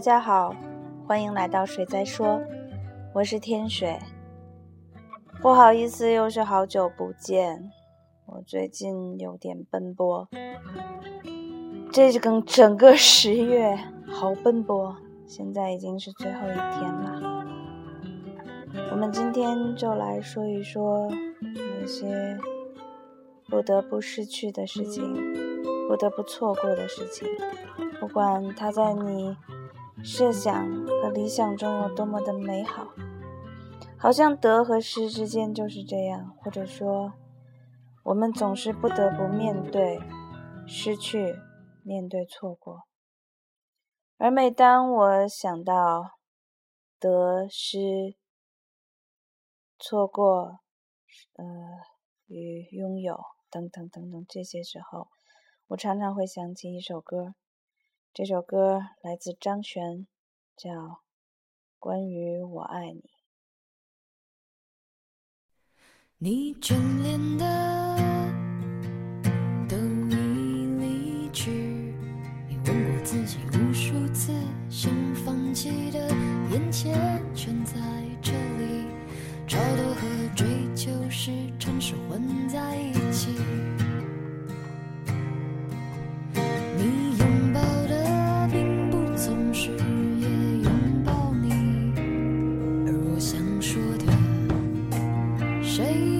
大家好，欢迎来到水在说，我是天水。不好意思，又是好久不见，我最近有点奔波，这个整个十月好奔波，现在已经是最后一天了。我们今天就来说一说那些不得不失去的事情，不得不错过的事情，不管它在你。设想和理想中有多么的美好，好像得和失之间就是这样，或者说，我们总是不得不面对失去，面对错过。而每当我想到得失、错过，呃，与拥有等等等等这些时候，我常常会想起一首歌。这首歌来自张悬，叫《关于我爱你》。你眷恋的谁？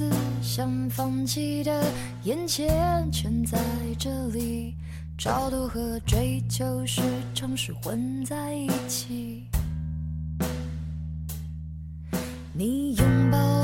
次想放弃的，眼前全在这里，超度和追求时常是混在一起。你拥抱。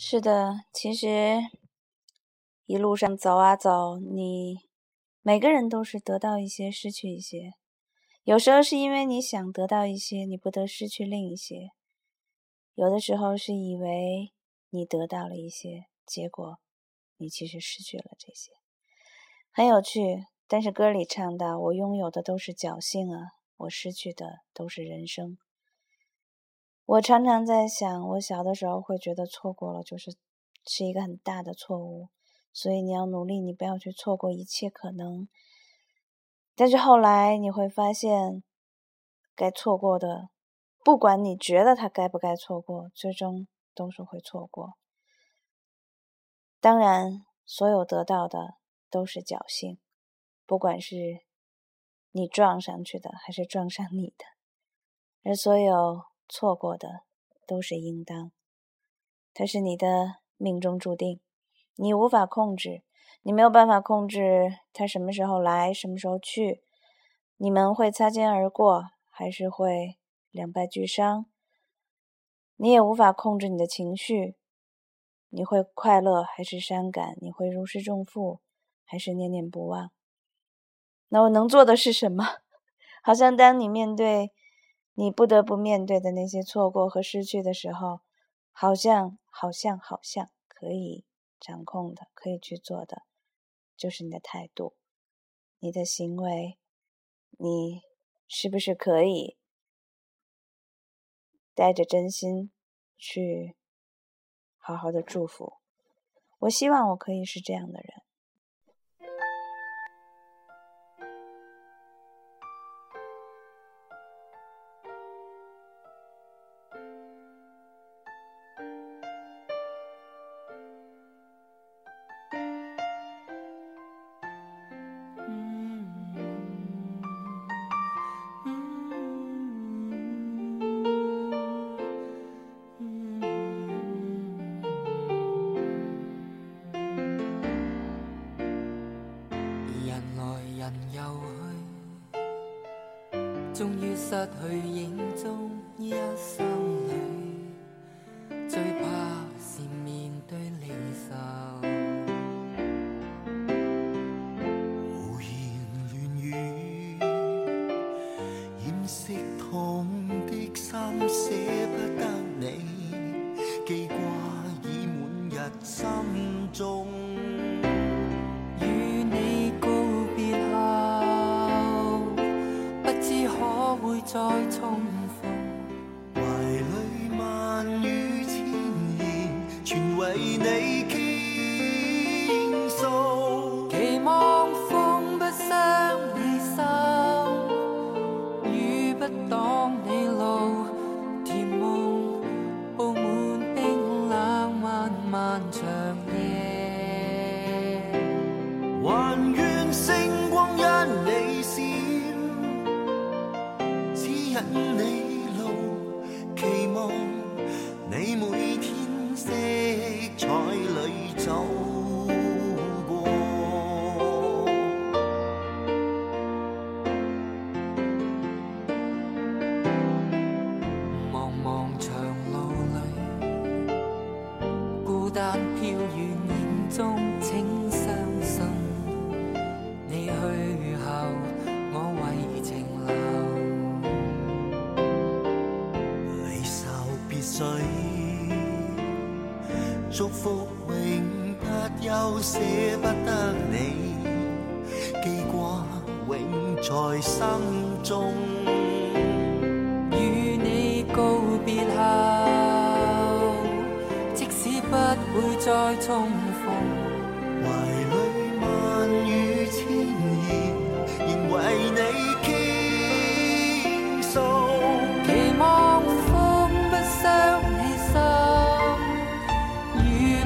是的，其实一路上走啊走，你每个人都是得到一些，失去一些。有时候是因为你想得到一些，你不得失去另一些；有的时候是以为你得到了一些，结果你其实失去了这些，很有趣。但是歌里唱到：“我拥有的都是侥幸啊，我失去的都是人生。”我常常在想，我小的时候会觉得错过了就是是一个很大的错误，所以你要努力，你不要去错过一切可能。但是后来你会发现，该错过的，不管你觉得他该不该错过，最终都是会错过。当然，所有得到的都是侥幸，不管是你撞上去的，还是撞上你的，而所有。错过的都是应当，它是你的命中注定，你无法控制，你没有办法控制他什么时候来，什么时候去，你们会擦肩而过，还是会两败俱伤？你也无法控制你的情绪，你会快乐还是伤感？你会如释重负还是念念不忘？那我能做的是什么？好像当你面对。你不得不面对的那些错过和失去的时候，好像、好像、好像可以掌控的、可以去做的，就是你的态度、你的行为，你是不是可以带着真心去好好的祝福？我希望我可以是这样的人。失去影踪一生里，最怕是面对离愁。胡言乱语，掩饰痛的心，舍不得你，记挂已满日心又，舍不得你，记挂永在心中。与你告别后，即使不会再重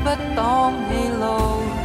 不挡你路，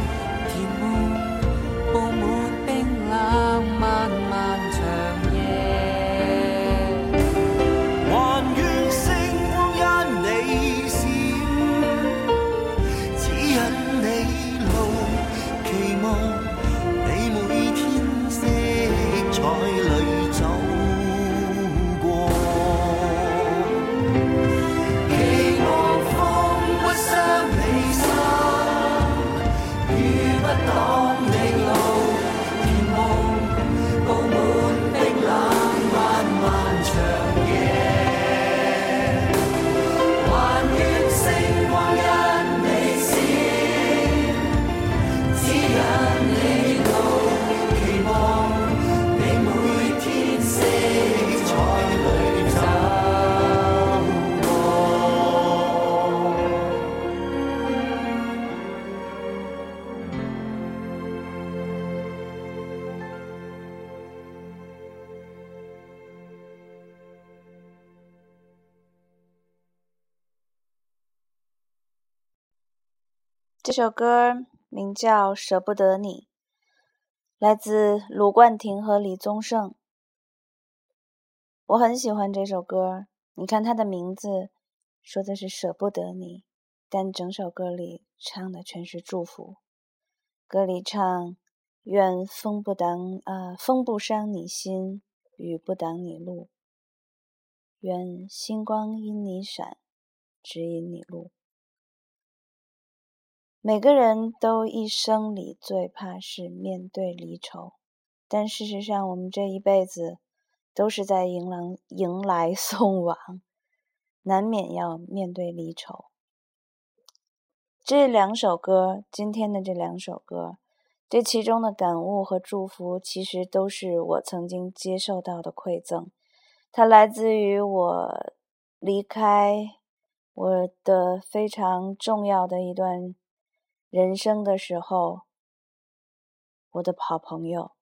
这首歌名叫《舍不得你》，来自卢冠廷和李宗盛。我很喜欢这首歌。你看它的名字，说的是舍不得你，但整首歌里唱的全是祝福。歌里唱：“愿风不挡啊，风不伤你心，雨不挡你路。愿星光因你闪，指引你路。”每个人都一生里最怕是面对离愁，但事实上，我们这一辈子都是在迎来 迎来送往，难免要面对离愁。这两首歌，今天的这两首歌，这其中的感悟和祝福，其实都是我曾经接受到的馈赠。它来自于我离开我的非常重要的一段。人生的时候，我的好朋友，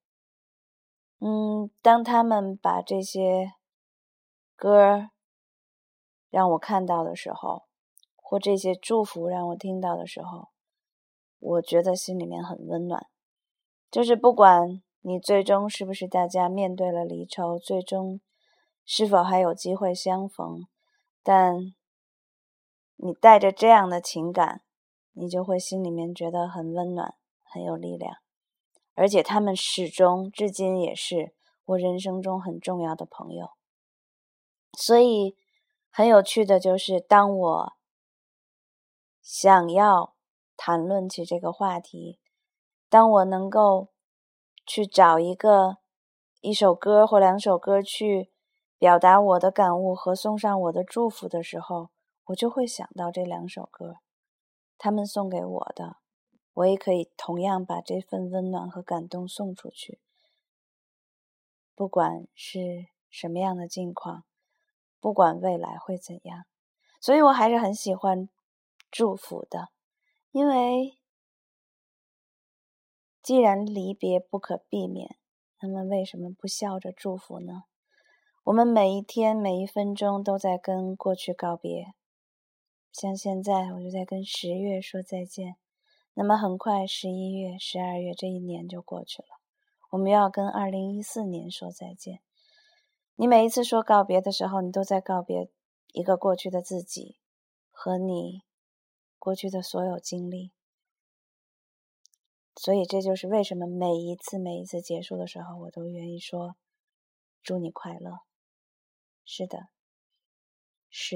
嗯，当他们把这些歌让我看到的时候，或这些祝福让我听到的时候，我觉得心里面很温暖。就是不管你最终是不是大家面对了离愁，最终是否还有机会相逢，但你带着这样的情感。你就会心里面觉得很温暖，很有力量，而且他们始终至今也是我人生中很重要的朋友。所以很有趣的就是，当我想要谈论起这个话题，当我能够去找一个一首歌或两首歌去表达我的感悟和送上我的祝福的时候，我就会想到这两首歌。他们送给我的，我也可以同样把这份温暖和感动送出去。不管是什么样的境况，不管未来会怎样，所以我还是很喜欢祝福的。因为既然离别不可避免，那么为什么不笑着祝福呢？我们每一天每一分钟都在跟过去告别。像现在，我就在跟十月说再见。那么很快，十一月、十二月这一年就过去了，我们要跟二零一四年说再见。你每一次说告别的时候，你都在告别一个过去的自己和你过去的所有经历。所以，这就是为什么每一次、每一次结束的时候，我都愿意说祝你快乐。是的，十。